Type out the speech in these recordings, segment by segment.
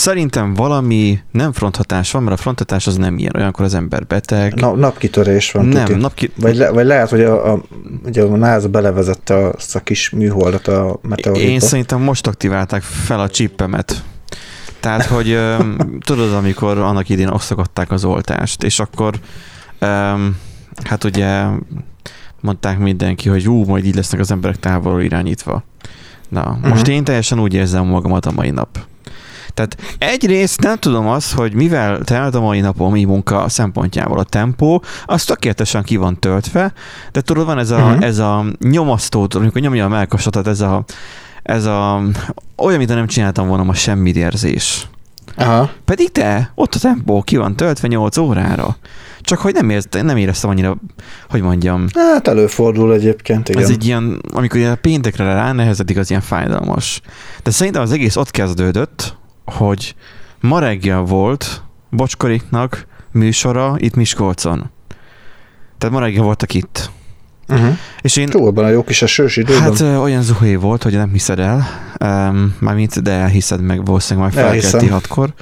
Szerintem valami nem fronthatás van, mert a fronthatás az nem ilyen, olyankor az ember beteg. Na, napkitörés van. nem, tuti. napki... Vagy, le, vagy lehet, hogy a, a, ugye a NASA belevezette azt a kis műholdat a meteoritba. Én szerintem most aktiválták fel a csippemet. Tehát, hogy tudod, amikor annak idén osztogatták az oltást, és akkor öm, hát ugye mondták mindenki, hogy jó, majd így lesznek az emberek távolról irányítva. Na, uh-huh. most én teljesen úgy érzem magamat a mai nap. Tehát egyrészt nem tudom azt, hogy mivel telt a mai napom mi munka szempontjából a tempó, az tökéletesen ki van töltve, de tudod, van ez a, uh-huh. ez a nyomasztó, amikor nyomja a melkasatat, ez a, ez a olyan, mint nem csináltam volna ma semmi érzés. Aha. Pedig te, ott a tempó ki van töltve 8 órára. Csak hogy nem, érzt, nem éreztem annyira, hogy mondjam. Hát előfordul egyébként, igen. Ez egy ilyen, amikor ilyen péntekre ránehezedik, az ilyen fájdalmas. De szerintem az egész ott kezdődött, hogy ma reggel volt Bocskoriknak műsora itt Miskolcon. Tehát ma reggel voltak itt. Uh-huh. És én, ebben a jó kis esős időben. hát ö, olyan zuhé volt, hogy nem hiszed el, um, mármint, de elhiszed meg valószínűleg majd felkelti hatkor.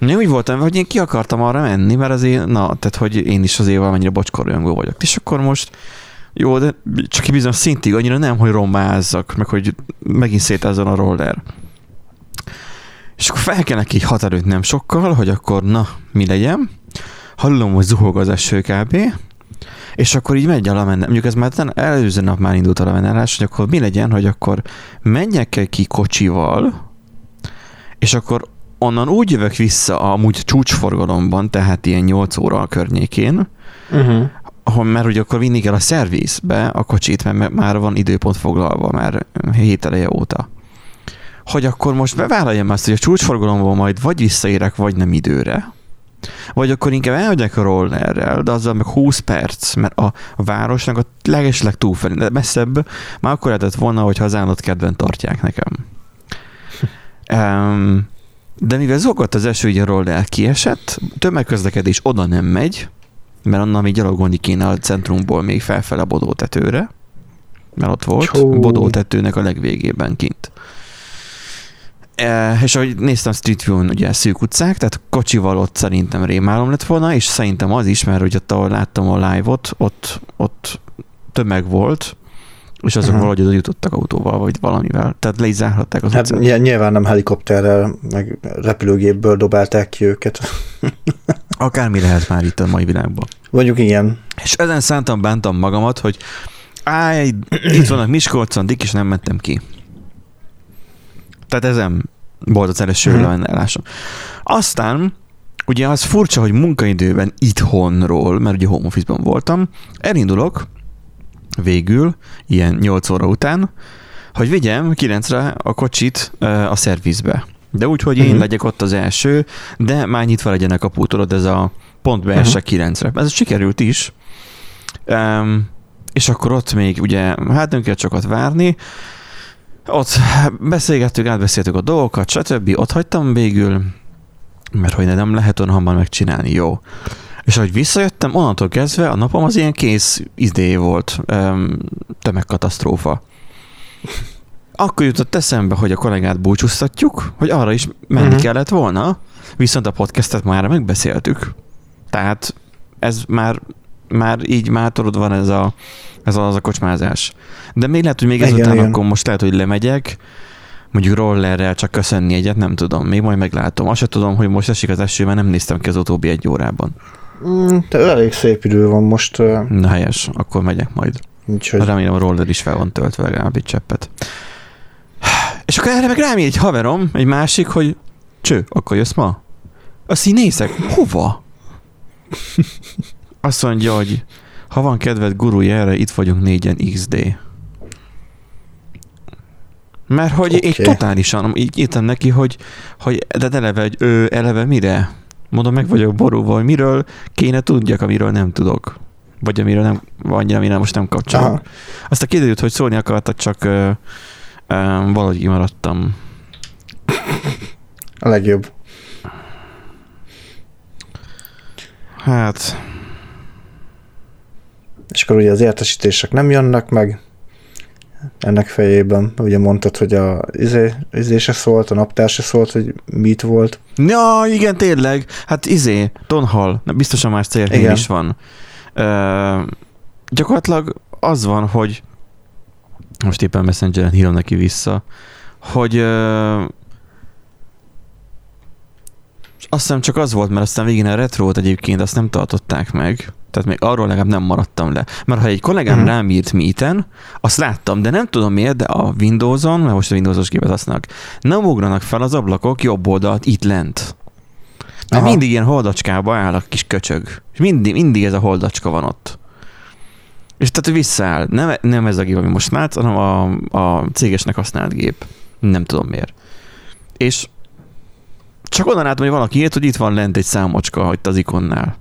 Én úgy voltam, hogy én ki akartam arra menni, mert azért, na, tehát hogy én is azért valamennyire bocskorjongó vagyok. És akkor most jó, de csak egy bizonyos szintig annyira nem, hogy rommázzak, meg hogy megint szétázzon a roller. És akkor fel kell neki határozni nem sokkal, hogy akkor na, mi legyen. Hallom, hogy zuhog az eső kb. És akkor így megy a lamenne. Mondjuk ez már előző nap már indult a lamennálás, hogy akkor mi legyen, hogy akkor menjek el ki kocsival, és akkor onnan úgy jövök vissza amúgy csúcsforgalomban, tehát ilyen 8 óra környékén, Uh-huh. ahol, mert ugye akkor vinni kell a szervizbe a kocsit, mert már van időpont foglalva már hét eleje óta. Hogy akkor most bevállaljam azt, hogy a csúcsforgalomból majd vagy visszaérek, vagy nem időre. Vagy akkor inkább elmegyek a rollerrel, de azzal meg 20 perc, mert a, városnak a legesleg túlfelé, de messzebb, már akkor lehetett volna, hogy az állat kedven tartják nekem. Um, de mivel zogott az eső, így a roller kiesett, tömegközlekedés oda nem megy, mert onnan még gyalogolni kéne a centrumból még felfele a Bodótetőre, mert ott volt, Csó. Bodótetőnek a legvégében kint. E, és ahogy néztem Street View-n, ugye szűk utcák, tehát kocsival ott szerintem rémálom lett volna, és szerintem az is, mert hogy ott, ahol láttam a live-ot, ott, ott tömeg volt, és azok Aha. valahogy oda jutottak autóval, vagy valamivel. Tehát le is zárhatták az Hát utcát. ny- nyilván nem helikopterrel, meg repülőgépből dobálták ki őket. Akármi lehet már itt a mai világban. Mondjuk igen. És ezen szántam, bántam magamat, hogy áj, itt vannak Miskolcon, dik is nem mentem ki. Tehát ezen volt az első Mhm. levennálásom. Aztán, ugye az furcsa, hogy munkaidőben itthonról, mert ugye home office-ban voltam, elindulok végül, ilyen 8 óra után, hogy vigyem 9-re a kocsit a szervizbe. De úgy, hogy én Mhm. legyek ott az első, de már nyitva legyen a kapu, tudod, ez a pont beessek 9-re. Ez sikerült is. Um, és akkor ott még ugye, hát nem kell sokat várni, ott beszélgettük, átbeszéltük a dolgokat, stb. Ott hagytam végül, mert hogy nem lehet olyan hamar megcsinálni, jó. És ahogy visszajöttem, onnantól kezdve a napom az ilyen kész idé volt, um, tömegkatasztrófa. Akkor jutott eszembe, hogy a kollégát búcsúztatjuk, hogy arra is menni uh-huh. kellett volna, viszont a podcastet már megbeszéltük. Tehát ez már, már így már tudod, van ez a, ez az a kocsmázás. De még lehet, hogy még Igen, ezután igen. akkor most lehet, hogy lemegyek, mondjuk rollerrel csak köszönni egyet, nem tudom, még majd meglátom. Azt sem tudom, hogy most esik az eső, mert nem néztem ki az utóbbi egy órában. Mm, de elég szép idő van most, Na helyes, akkor megyek majd. úgyhogy Remélem a roller is fel van töltve legalább egy cseppet. És akkor erre meg rám egy haverom, egy másik, hogy cső, akkor jössz ma? Azt így nézek, hova? Azt mondja, hogy ha van kedved gurulj erre, itt vagyunk négyen XD. Mert hogy okay. Így totálisan így írtam neki, hogy, hogy de eleve, hogy ő eleve mire? Mondom, meg vagyok borúva, hogy miről kéne tudjak, amiről nem tudok. Vagy amiről nem, vagy annyira, amire most nem kapcsolok. Aha. Aztán kiderült, hogy szólni akartak, csak ö, ö, valahogy maradtam. a legjobb. Hát, És akkor ugye az értesítések nem jönnek meg, ennek fejében. Ugye mondtad, hogy a izé, izé se szólt, a naptár se szólt, hogy mit volt. Ja, igen, tényleg. Hát izé, Tonhal, biztosan más Igen. is van. Ö, gyakorlatilag az van, hogy most éppen Messengeren hírom neki vissza, hogy ö, azt hiszem csak az volt, mert aztán végén a retrót egyébként azt nem tartották meg. Tehát még arról legalább nem maradtam le. Mert ha egy kollégám uh-huh. rám írt Meeten, azt láttam, de nem tudom miért, de a Windows-on, mert most a Windows-os gépet használnak, nem ugranak fel az ablakok jobb oldalt itt lent. Mert Aha. mindig ilyen holdacskába áll a kis köcsög. És mindig, mindig ez a holdacska van ott. És tehát visszaáll. Nem, nem ez a gép, ami most látsz, hanem a, a cégesnek használt gép. Nem tudom miért. És csak onnan látom, hogy valaki írt, hogy itt van lent egy számocska itt az ikonnál.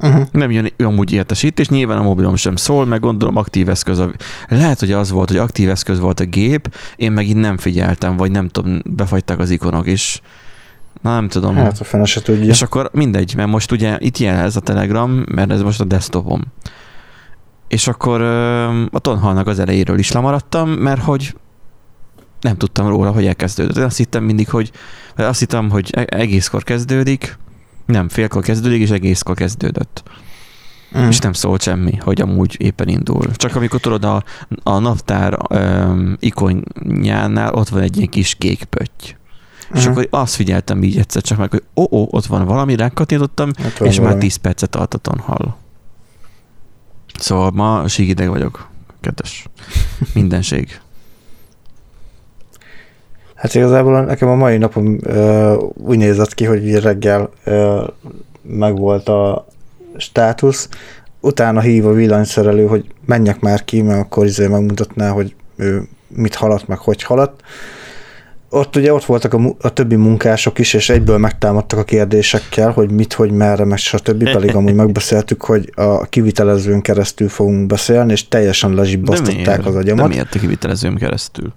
Uh-huh. Nem jön amúgy értesítés, nyilván a mobilom sem szól, meg gondolom aktív eszköz. A... Lehet, hogy az volt, hogy aktív eszköz volt a gép, én meg így nem figyeltem, vagy nem tudom, befagytak az ikonok is. Na nem tudom. Hát a fene se tudja. És akkor mindegy, mert most ugye itt jelez a Telegram, mert ez most a desktopom. És akkor a tonhalnak az elejéről is lemaradtam, mert hogy nem tudtam róla, hogy elkezdődött. Én azt hittem mindig, hogy azt hittem, hogy e- egészkor kezdődik, nem, félkor kezdődik, és egészkor kezdődött. Mm. És nem szólt semmi, hogy amúgy éppen indul. Csak amikor tudod, a, a naptár um, ikonjánál ott van egy ilyen kis kék pötty. És Mhm. akkor azt figyeltem így egyszer csak meg, hogy ó, ó ott van valami, rákattintottam, Hát és már valami. 10 percet tart a tonhal. Szóval ma sígideg vagyok, kedves. Mindenség. Hát igazából nekem a mai napom ö, úgy nézett ki, hogy reggel ö, megvolt a státusz, utána hív a villanyszerelő, hogy menjek már ki, mert akkor izé megmutatná, hogy ő mit haladt, meg hogy haladt. Ott ugye ott voltak a, a többi munkások is, és egyből megtámadtak a kérdésekkel, hogy mit, hogy merre, meg stb. Pedig amúgy megbeszéltük, hogy a kivitelezőn keresztül fogunk beszélni, és teljesen De lezsibbasztották az De agyamat. miért a kivitelezőm keresztül?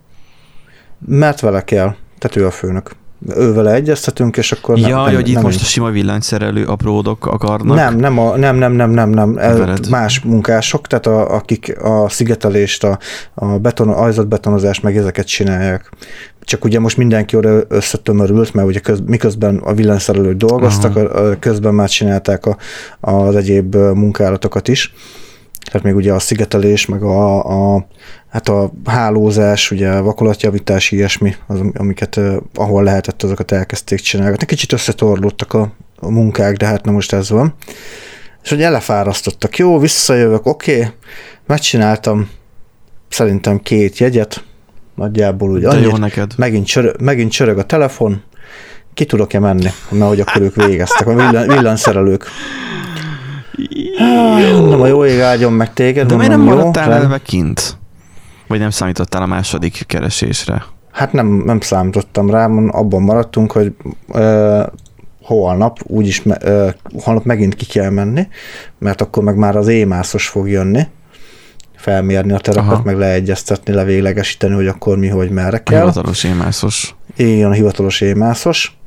Mert vele kell. Tehát ő a főnök. Ő vele egyeztetünk, és akkor nem, Ja, nem, hogy itt nem most én. a sima villanyszerelő apródok akarnak. nem, nem, a, nem, nem, nem, nem, nem. El, más munkások, tehát a, akik a szigetelést, a, a beton, ajzatbetonozást, meg ezeket csinálják. Csak ugye most mindenki oda összetömörült, mert ugye köz, miközben a villanyszerelők dolgoztak, a, a, közben már csinálták a, az egyéb munkálatokat is. Tehát még ugye a szigetelés, meg a, a, hát a hálózás, ugye a vakolatjavítás, ilyesmi, az, amiket ahol lehetett, azokat elkezdték csinálni. Kicsit összetorlódtak a, a munkák, de hát nem most ez van. És ugye elefárasztottak. Jó, visszajövök, oké, okay, megcsináltam szerintem két jegyet, nagyjából úgy De annyit. jó neked. Megint, csörög, megint csörög a telefon, ki tudok-e menni? Na, hogy akkor ők végeztek, a villan, villanszerelők. Nem a jó ég áldjon meg téged, De miért nem mondom, jó, maradtál elve kint? Vagy nem számítottál a második keresésre? Hát nem, nem számítottam rá, abban maradtunk, hogy ö, holnap úgyis me, ö, holnap megint ki kell menni, mert akkor meg már az émászos fog jönni, felmérni a terepet, Aha. meg leegyeztetni, levéglegesíteni, hogy akkor mi, hogy merre kell. Hivatalos émászos. Igen, a hivatalos émászos.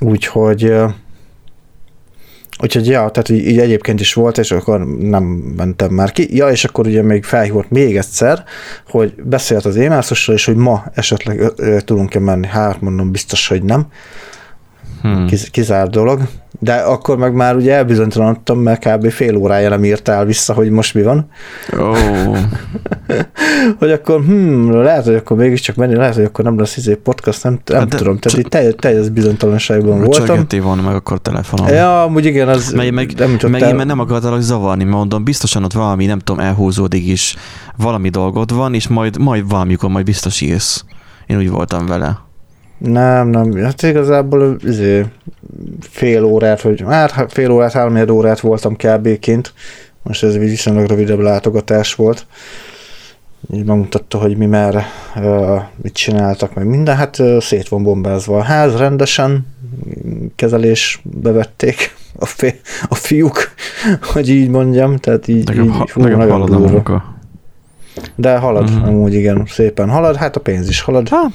Úgyhogy Úgyhogy ja, tehát így, így egyébként is volt, és akkor nem mentem már ki. Ja, és akkor ugye még felhívott még egyszer, hogy beszélt az émászossal, és hogy ma esetleg ö, ö, tudunk-e menni. Hát mondom, biztos, hogy nem. Hmm. Kiz, kizárt dolog. De akkor meg már ugye elbizonytalanodtam, mert kb. fél órája nem írtál vissza, hogy most mi van. Ó, Hogy akkor, hm, lehet, hogy akkor mégiscsak menni, lehet, hogy akkor nem lesz izé podcast, nem, nem de tudom. Tehát csak- így teljes, teljes bizonytalanságban voltam. csörgettél volna meg akkor telefonon. Ja, amúgy igen, az Meg, meg, nem meg én mert nem akartalak zavarni, mert mondom, biztosan ott valami, nem tudom, elhúzódik is, valami dolgod van, és majd, majd valamikor majd biztos írsz. Én úgy voltam vele. Nem, nem, hát igazából izé, fél órát, vagy hát fél órát, három órát voltam kb-ként. Most ez viszonylag rövidebb látogatás volt. Így megmutatta, hogy mi merre, uh, mit csináltak, meg minden. Hát uh, szét van bombázva a ház rendesen, kezelésbe vették a, fi, a fiúk, hogy így mondjam. Tehát így, Legalább, így fú, legalább nagyon halad a munka. De halad, uh-huh. amúgy igen, szépen halad, hát a pénz is halad. Hát,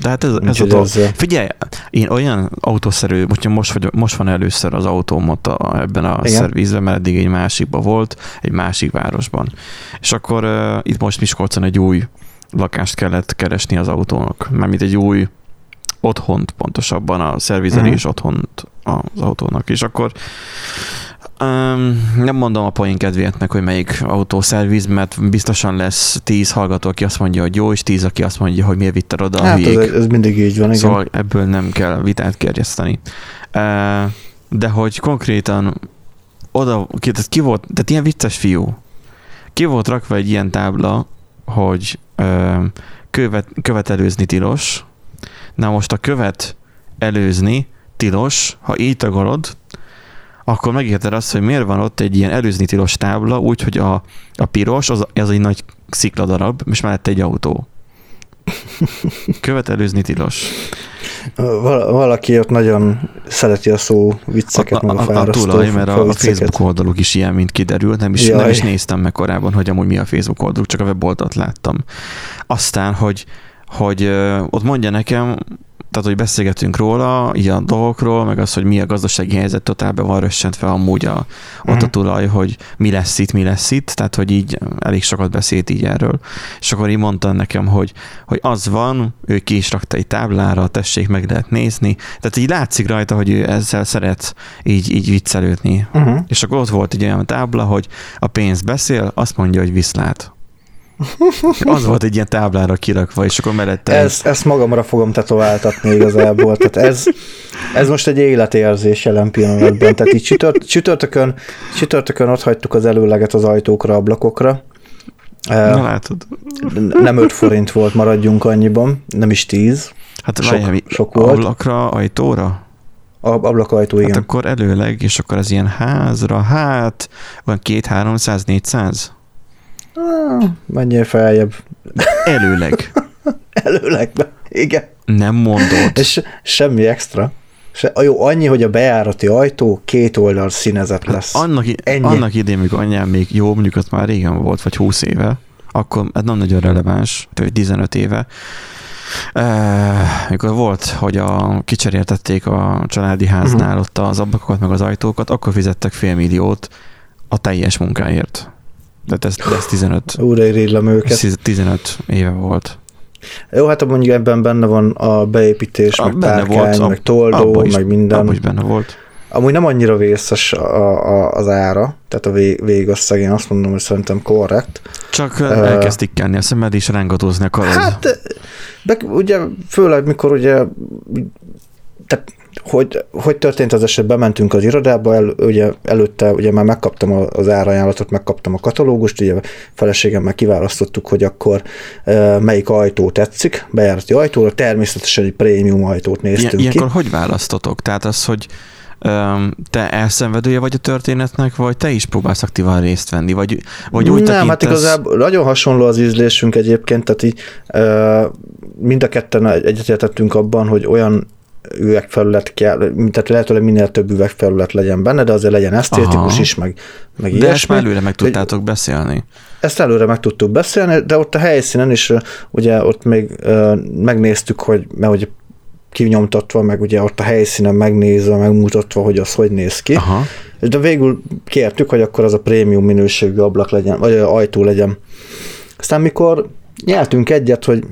de hát ez, ez a dolog. ez, Figyelj, én olyan autószerű, most, most, vagy, most van először az autóm ott a, ebben a Igen. szervízben, mert eddig egy másikban volt, egy másik városban. És akkor uh, itt most Miskolcon egy új lakást kellett keresni az autónak, mármint egy új otthont, pontosabban a szervizelés uh-huh. otthont az autónak, és akkor Um, nem mondom a poén kedvéért meg, hogy melyik autószerviz, mert biztosan lesz tíz hallgató, aki azt mondja, hogy jó, és tíz, aki azt mondja, hogy miért vitted oda hát a ez, ez, mindig így van, igen. Szóval ebből nem kell vitát gerjeszteni. Uh, de hogy konkrétan oda, tehát ki volt, tehát ilyen vicces fiú, ki volt rakva egy ilyen tábla, hogy uh, követ, követelőzni tilos. Na most a követ előzni tilos, ha így tagolod, akkor megérted azt, hogy miért van ott egy ilyen előzni tilos tábla, úgyhogy a, a piros, az, az egy nagy szikladarab, és mellette egy autó. Követelőzni tilos. Val- valaki ott nagyon szereti a szó vicceket, a, meg a, a fárasztó a tulaj, mert a, a Facebook oldaluk is ilyen, mint kiderült. Nem is, nem is néztem meg korábban, hogy amúgy mi a Facebook oldaluk, csak a weboldalt láttam. Aztán, hogy, hogy ott mondja nekem, tehát, hogy beszélgetünk róla, ilyen dolgokról, meg az, hogy mi a gazdasági helyzet, totál be van rössentve amúgy a, ott a mhm. tulaj, hogy mi lesz itt, mi lesz itt, tehát, hogy így elég sokat beszélt így erről. És akkor így mondta nekem, hogy, hogy az van, ő ki is rakta egy táblára, tessék, meg lehet nézni. Tehát így látszik rajta, hogy ő ezzel szeret így, így viccelődni. Uh-huh. És akkor ott volt egy olyan tábla, hogy a pénz beszél, azt mondja, hogy viszlát. Az volt egy ilyen táblára kirakva, és akkor mellette... Ez, ezt magamra fogom tetováltatni igazából. Tehát ez, ez most egy életérzés jelen pillanatban. Tehát így csütört, csütörtökön, csütörtökön ott hagytuk az előleget az ajtókra, ablakokra. Na látod. Nem 5 forint volt, maradjunk annyiban, nem is 10. Hát sok, várjál, sok volt. Ablakra, ajtóra? A, ablakajtó, igen. Hát akkor előleg, és akkor az ilyen házra, hát van két, 300, 400? Ah, menjél feljebb. Előleg. Előleg, igen. Nem mondod. És semmi extra. Se, jó, annyi, hogy a bejárati ajtó két oldal színezet lesz. Hát annak, Ennyi. annak idén, mikor anyám még jó, mondjuk az már régen volt, vagy 20 éve, akkor ez nem nagyon releváns, vagy 15 éve, Uh, mikor volt, hogy a, kicseréltették a családi háznál uh-huh. ott az ablakokat, meg az ajtókat, akkor fizettek fél milliót a teljes munkáért. De ez, ez 15. Úr, irigylem őket. 15 éve volt. Jó, hát mondjuk ebben benne van a beépítés, a, meg párkány, volt, meg toldó, is, meg minden. Abba is benne volt. Amúgy nem annyira vészes a, a, az ára, tehát a vég, végösszeg, én azt mondom, hogy szerintem korrekt. Csak uh, elkezd tikkelni a szemed, és rángatózni a karod. Hát, de ugye főleg mikor ugye tehát hogy, hogy történt az eset, bementünk az irodába, el, ugye előtte ugye már megkaptam az árajánlatot, megkaptam a katalógust, ugye feleségemmel kiválasztottuk, hogy akkor e, melyik ajtó tetszik, bejárati ajtóra, természetesen egy prémium ajtót néztünk Ilyen, ki. Ilyenkor hogy választotok? Tehát az, hogy te elszenvedője vagy a történetnek, vagy te is próbálsz aktívan részt venni, vagy, vagy úgy Nem, hát igazából nagyon hasonló az ízlésünk egyébként, tehát így mind a ketten egyetértettünk abban, hogy olyan üvegfelület kell, tehát lehetőleg minél több üvegfelület legyen benne, de azért legyen esztétikus Aha. is, meg, meg De ezt már előre meg tudtátok de, beszélni. Ezt előre meg tudtuk beszélni, de ott a helyszínen is ugye ott még uh, megnéztük, hogy mert ugye kinyomtatva, meg ugye ott a helyszínen megnézve, megmutatva, hogy az hogy néz ki. Aha. De végül kértük, hogy akkor az a prémium minőségű ablak legyen, vagy ajtó legyen. Aztán mikor nyertünk egyet, hogy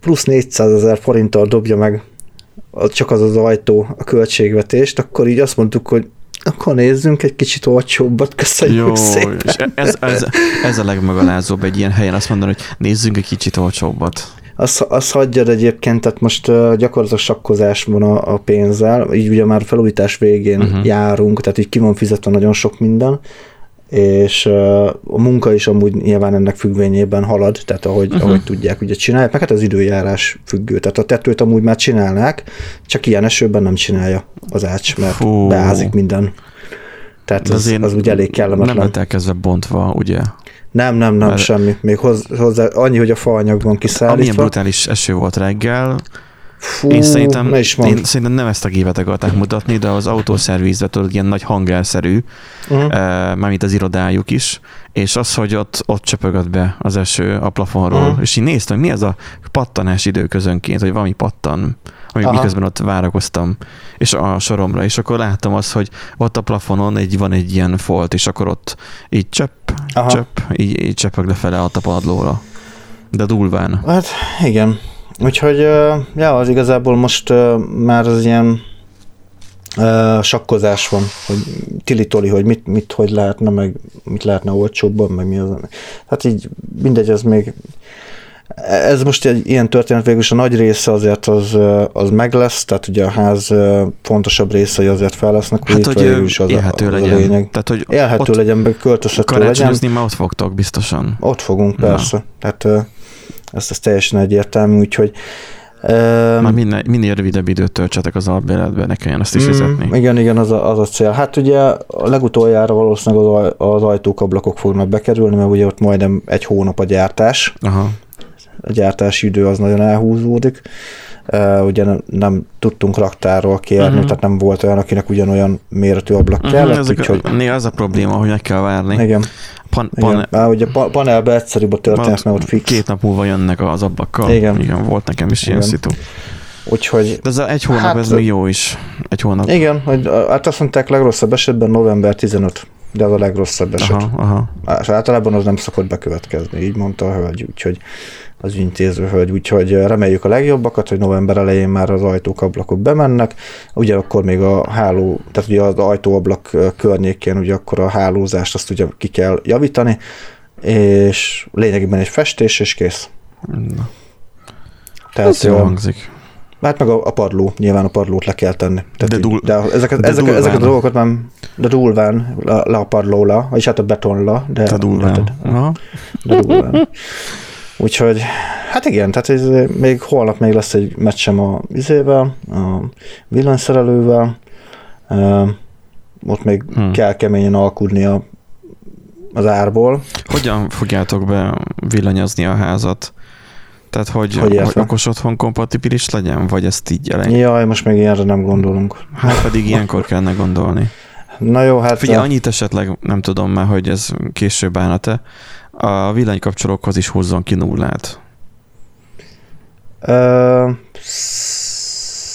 plusz 400 ezer forinttal dobja meg csak az az ajtó a költségvetést, akkor így azt mondtuk, hogy akkor nézzünk egy kicsit olcsóbbat, köszönjük Jó, szépen. És ez, ez, ez a legmegalázóbb egy ilyen helyen, azt mondani, hogy nézzünk egy kicsit olcsóbbat. Azt, azt hagyjad egyébként, tehát most gyakorlatilag sakkozás van a, a pénzzel, így ugye már felújítás végén uh-huh. járunk, tehát így ki van fizetve nagyon sok minden, és a munka is amúgy nyilván ennek függvényében halad, tehát ahogy, uh-huh. ahogy tudják, ugye csinálják, meg hát az időjárás függő, tehát a tetőt amúgy már csinálnák, csak ilyen esőben nem csinálja az ács, mert Fú. beázik minden. Tehát az, az úgy elég kellemetlen. Nem lett elkezdve bontva, ugye? Nem, nem, nem, Mert... semmi. Még hozzá, annyi, hogy a faanyag van kiszállítva. Amilyen brutális eső volt reggel, Fú, én szerintem, én szerintem nem ezt a gépet akarták mutatni, de az autószervizbe tudod, ilyen nagy hangelszerű, uh-huh. uh, mármint az irodájuk is, és az, hogy ott, ott csöpögött be az eső a plafonról, uh-huh. és így néztem, hogy mi az a pattanás időközönként, hogy valami pattan, amíg miközben ott várakoztam, és a soromra, és akkor láttam azt, hogy ott a plafonon egy, van egy ilyen folt, és akkor ott így csöpp, Aha. csöpp, így, így csöpög lefele a padlóra. De durván. Hát igen. Úgyhogy, ja, az igazából most már az ilyen sakkozás van, hogy tilitoli, hogy mit, mit, hogy lehetne, meg mit lehetne olcsóbban, meg mi az. Hát így mindegy, ez még ez most egy ilyen történet, végül is a nagy része azért az, az meg lesz, tehát ugye a ház fontosabb részei azért fel lesznek hát, hogy is az, élhető a, az legyen. a lényeg. Tehát, hogy élhető legyen, költözhető legyen. már ott fogtok biztosan. Ott fogunk, persze. Na. Tehát ezt, ezt teljesen egyértelmű, úgyhogy már minél, minél rövidebb időt töltsetek az albéletbe, ne kelljen azt is mm, fizetni. Igen, igen, az a, az a cél. Hát ugye a legutoljára valószínűleg az, az ajtók, ablakok fognak bekerülni, mert ugye ott majdnem egy hónap a gyártás. Aha. A gyártási idő az nagyon elhúzódik. Uh, ugye nem, nem tudtunk raktáról kérni, uh-huh. tehát nem volt olyan, akinek ugyanolyan méretű ablak uh-huh, kellett. Úgyhogy... Néha az a probléma, hogy meg kell várni. Igen. Pan, pan, Igen. Már ugye panelbe egyszerűbb a történet, mert ott fix. Két nap múlva jönnek az ablakkal. Igen. Igen, volt nekem is ilyen szitu. Úgyhogy... De ez a egy hónap, hát, ez még jó is. Egy hónap. Igen, hogy, hát azt mondták legrosszabb esetben november 15, de az a legrosszabb eset. Aha, aha. És általában az nem szokott bekövetkezni, így mondta a hölgy, úgyhogy az ügyintéző hölgy, úgyhogy reméljük a legjobbakat, hogy november elején már az ajtók, ablakok bemennek, ugye akkor még a háló, tehát ugye az ajtóablak környékén ugye akkor a hálózást azt ugye ki kell javítani, és lényegében egy festés, és kész. Na. Tehát, Ez jó hangzik. Hát meg a, a padló, nyilván a padlót le kell tenni. Tehát de, dul, de ezeket, de ezeket, ezeket a dolgokat már, de dulván, le, le a padlóla, és hát a betonla, de... De dulván. De dulván. Úgyhogy, hát igen, tehát ez még holnap még lesz egy meccsem a vizével, a villanyszerelővel, uh, ott még hmm. kell keményen alkudni a, az árból. Hogyan fogjátok be villanyozni a házat? Tehát, hogy, hogy, hogy okos otthon kompatibilis legyen, vagy ezt így elején? Jaj, most még ilyenre nem gondolunk. Hát pedig ilyenkor kellene gondolni. Na jó, hát... Figyelj, annyit esetleg nem tudom már, hogy ez később állna-e, a villanykapcsolókhoz is hozzon ki nullát. Ö,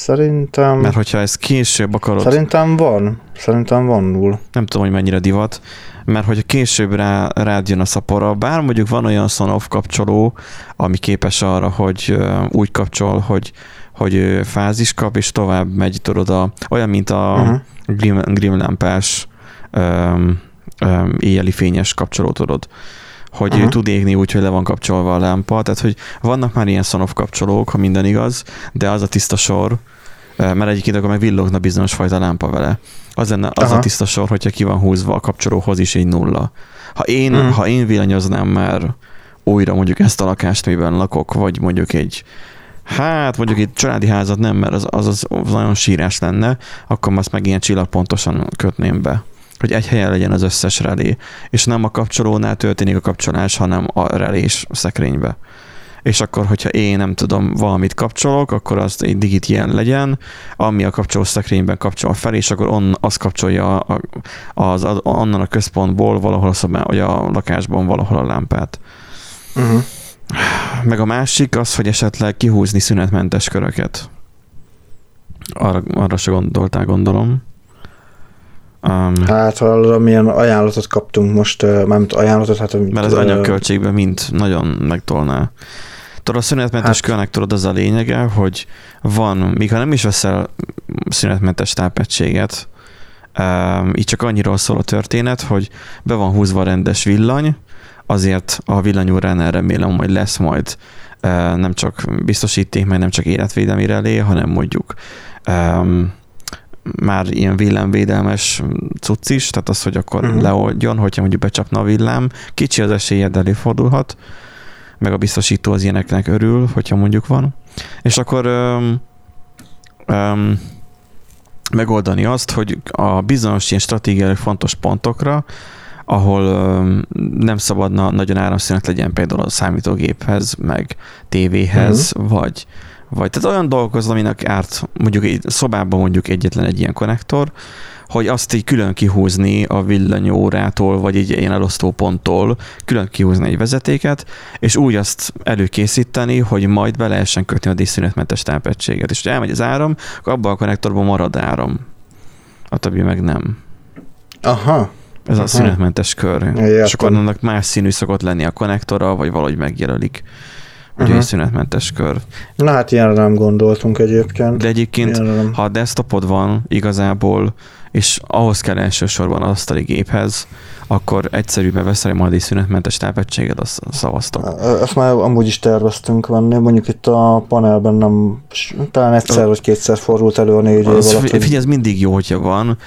szerintem... Mert hogyha ez később akarod... Szerintem van. Szerintem van null. Nem tudom, hogy mennyire divat, mert hogyha később rá, rád jön a szapora, bár mondjuk van olyan son-off kapcsoló, ami képes arra, hogy úgy kapcsol, hogy, hogy fázis kap, és tovább megy, tudod, a, olyan, mint a uh-huh. grim, grimlámpás um, um, éjjeli fényes kapcsoló, tudod hogy uh-huh. tud égni úgy, hogy le van kapcsolva a lámpa. Tehát, hogy vannak már ilyen sonoff kapcsolók, ha minden igaz, de az a tiszta sor, mert egyébként akkor meg villogna bizonyos fajta lámpa vele. Az, lenne, az Aha. a tiszta sor, hogyha ki van húzva a kapcsolóhoz is egy nulla. Ha én, uh-huh. ha én villanyoznám már újra mondjuk ezt a lakást, miben lakok, vagy mondjuk egy Hát mondjuk egy családi házat nem, mert az, az, az, az nagyon sírás lenne, akkor azt meg ilyen csillagpontosan kötném be hogy egy helyen legyen az összes relé, és nem a kapcsolónál történik a kapcsolás, hanem a relés szekrénybe. És akkor, hogyha én nem tudom, valamit kapcsolok, akkor az egy digit ilyen legyen, ami a kapcsoló szekrényben kapcsol fel, és akkor on, az kapcsolja a, az, az, onnan a központból valahol a szobán, vagy a lakásban valahol a lámpát. Uh-huh. Meg a másik az, hogy esetleg kihúzni szünetmentes köröket. Arra, arra se gondoltál, gondolom. Um, hát hallod, milyen ajánlatot kaptunk most, mármint ajánlatot, hát... Mert az anyagköltségben mind nagyon megtolná. Tudod, a szünetmentes hát. konnektorod az a lényege, hogy van, míg ha nem is veszel szünetmentes tápegységet, um, így csak annyiról szól a történet, hogy be van húzva rendes villany, azért a villanyórán remélem, hogy lesz majd uh, nem csak biztosíték, mert nem csak életvédelmi relé, hanem mondjuk um, már ilyen villámvédelmes cucc is, tehát az, hogy akkor uh-huh. leoldjon, hogyha mondjuk becsapna a villám, kicsi az esélyed előfordulhat, meg a biztosító az ilyeneknek örül, hogyha mondjuk van. És akkor um, um, megoldani azt, hogy a bizonyos ilyen stratégiai fontos pontokra, ahol um, nem szabadna nagyon áramszünet legyen például a számítógéphez, meg tévéhez, uh-huh. vagy vagy tehát olyan dolgok aminek árt mondjuk egy szobában mondjuk egyetlen egy ilyen konnektor, hogy azt így külön kihúzni a villanyórától, vagy egy ilyen elosztóponttól, külön kihúzni egy vezetéket, és úgy azt előkészíteni, hogy majd be lehessen kötni a díszszünetmentes tápegységet. És ha elmegy az áram, akkor abban a konnektorban marad áram. A többi meg nem. Aha. Ez Aha. a szünetmentes kör. Értem. És akkor annak más színű szokott lenni a konnektora, vagy valahogy megjelölik. Hogy uh-huh. szünetmentes kör. Na hát ilyenre nem gondoltunk egyébként. De egyébként, ha a desktopod van igazából, és ahhoz kell elsősorban az asztali géphez, akkor egyszerűbben veszel majd egy szünetmentes tápegységed, azt szavaztok. Ezt már amúgy is terveztünk venni, mondjuk itt a panelben nem, talán egyszer vagy kétszer fordult elő a négy év alatt. Figyelj, ez mindig jó, hogyha van.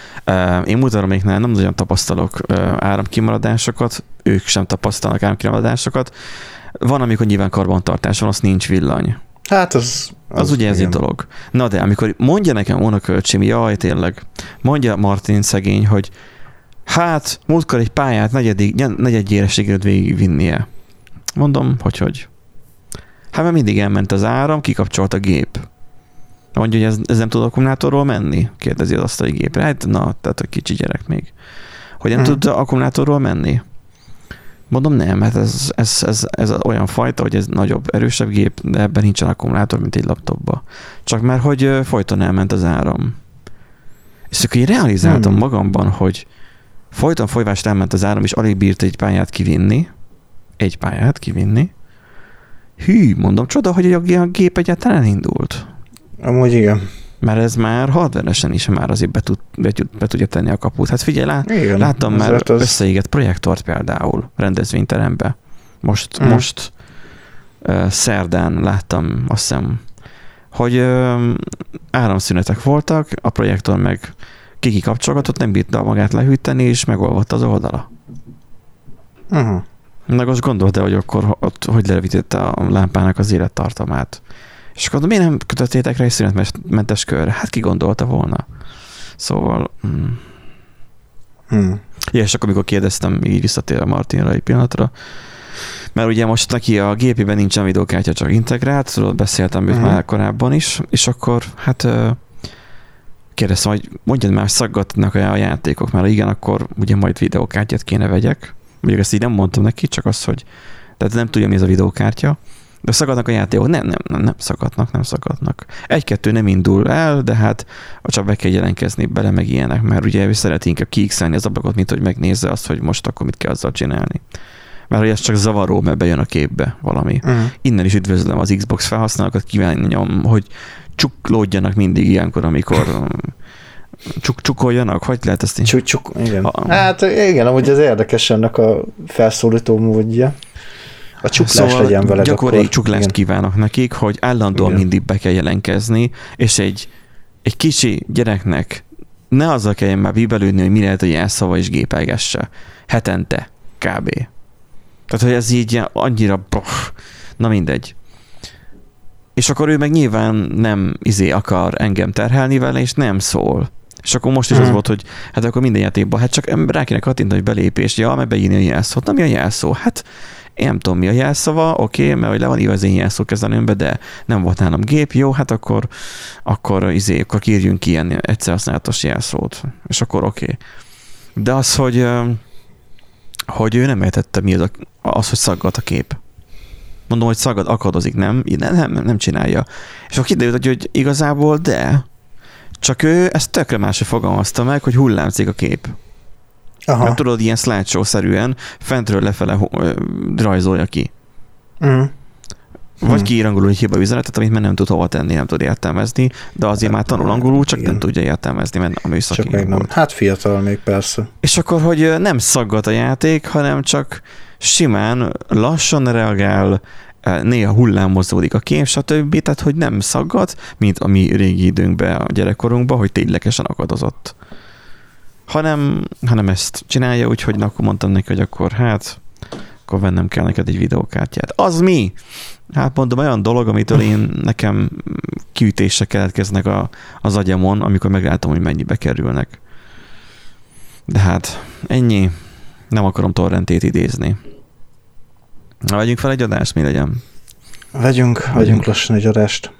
Én még nem nagyon tapasztalok áramkimaradásokat, ők sem tapasztalnak áramkimaradásokat. Van, amikor nyilván karbantartás van, az nincs villany. Hát az... Az, az ugye ez egy dolog. Na de amikor mondja nekem unokölcsém, jaj tényleg, mondja Martin szegény, hogy hát múltkor egy pályát negyedik, negyedjére sikerült végigvinnie. Mondom, hogy hogy. Hát mert mindig elment az áram, kikapcsolt a gép. Mondja, hogy ez, ez nem tud akkumulátorról menni? Kérdezi az asztali gépre. Hát na, tehát a kicsi gyerek még. Hogy nem hmm. tud akkumulátorról menni? Mondom, nem, mert ez, ez, ez, ez olyan fajta, hogy ez nagyobb, erősebb gép, de ebben nincsen akkumulátor, mint egy laptopban. Csak mert, hogy folyton elment az áram. És akkor én realizáltam hmm. magamban, hogy folyton folyvást elment az áram, és alig bírt egy pályát kivinni, egy pályát kivinni. Hű, mondom, csoda, hogy a gép egyáltalán indult. Amúgy igen. Mert ez már hardveresen is már azért be, tud, be, be tudja tenni a kaput. Hát figyelj, lá, Igen, láttam már az... összeégett projektort például rendezvényterembe. Most, hmm. most uh, szerdán láttam, azt hiszem, hogy uh, áramszünetek voltak, a projektor meg kiki kapcsolatot, nem bírta magát lehűteni, és megolvadt az oldala. Uh-huh. Meg azt gondolta, hogy akkor ott, hogy levítette a lámpának az élettartamát. És akkor miért nem kötöttétek rá egy szünetmentes körre? Hát ki gondolta volna. Szóval... Mm. Hmm. Ja, és akkor, amikor kérdeztem, így visszatér a Martinra egy pillanatra, mert ugye most neki a gépében nincsen videókártya, csak integrált, tudod, beszéltem hmm. már korábban is, és akkor hát kérdeztem, hogy mondjad már, szaggatnak a játékok, mert igen, akkor ugye majd videókártyát kéne vegyek. Ugye ezt így nem mondtam neki, csak az, hogy tehát nem tudja, mi ez a videókártya. De szakadnak a játékok? Nem, nem, nem, nem szakadnak, nem szakadnak. Egy-kettő nem indul el, de hát csak be kell jelentkezni bele, meg ilyenek, mert ugye ő szeret inkább kiixelni az ablakot, mint hogy megnézze azt, hogy most akkor mit kell azzal csinálni. Mert hogy ez csak zavaró, mert bejön a képbe valami. Uh-huh. Innen is üdvözlöm az Xbox felhasználókat, kívánom, hogy csuklódjanak mindig ilyenkor, amikor Csuk, csukoljanak? Hogy lehet ezt így? Csuk, csuk, igen. A, hát igen, amúgy ez érdekes ennek a felszólító módja. A csuklás szóval legyen veled gyakori akkor. csuklást igen. kívánok nekik, hogy állandóan igen. mindig be kell jelentkezni, és egy, egy kicsi gyereknek ne azzal kelljen már bíbelődni, hogy mi lehet a jelszava és gépelgesse. Hetente, kb. Tehát, hogy ez így annyira, boh, na mindegy. És akkor ő meg nyilván nem izé akar engem terhelni vele, és nem szól. És akkor most is hmm. az volt, hogy hát akkor minden játékban, hát csak rá kéne kattintani, hogy belépés, ja, meg beírni a jelszót. Na mi a jelszó? Hát én nem tudom, mi a jelszava, oké, okay, mert hogy le van írva az én jelszókezelőmbe, de nem volt nálam gép, jó, hát akkor, akkor, izé, akkor ki ilyen egyszer használatos jelszót, és akkor oké. Okay. De az, hogy, hogy ő nem értette, mi az, a, az hogy szaggat a kép. Mondom, hogy szagad, akadozik, nem? Nem, nem, nem csinálja. És akkor kiderült, hogy igazából de, csak ő ezt tökre másra fogalmazta meg, hogy hullámzik a kép. Aha. Mert tudod, ilyen slideshow-szerűen fentről lefele rajzolja ki. Mm. Vagy mm. kiír angolul egy hiba üzenetet, amit már nem tud hova tenni, nem tud értelmezni, de azért már tanul angolul, csak Igen. nem tudja értelmezni, mert a műszaki Csak még nem. Hát fiatal még persze. És akkor, hogy nem szaggat a játék, hanem csak simán, lassan reagál, néha hullámozódik a kép, stb. Tehát, hogy nem szaggat, mint a mi régi időnkben, a gyerekkorunkban, hogy ténylegesen akadozott hanem, hanem ezt csinálja, úgyhogy akkor mondtam neki, hogy akkor hát, akkor vennem kell neked egy videókártyát. Az mi? Hát mondom, olyan dolog, amitől én nekem kiütések keletkeznek a, az agyamon, amikor meglátom, hogy mennyibe kerülnek. De hát ennyi. Nem akarom torrentét idézni. Na, vegyünk fel egy adást, mi legyen? Vegyünk, vegyünk lassan egy adást.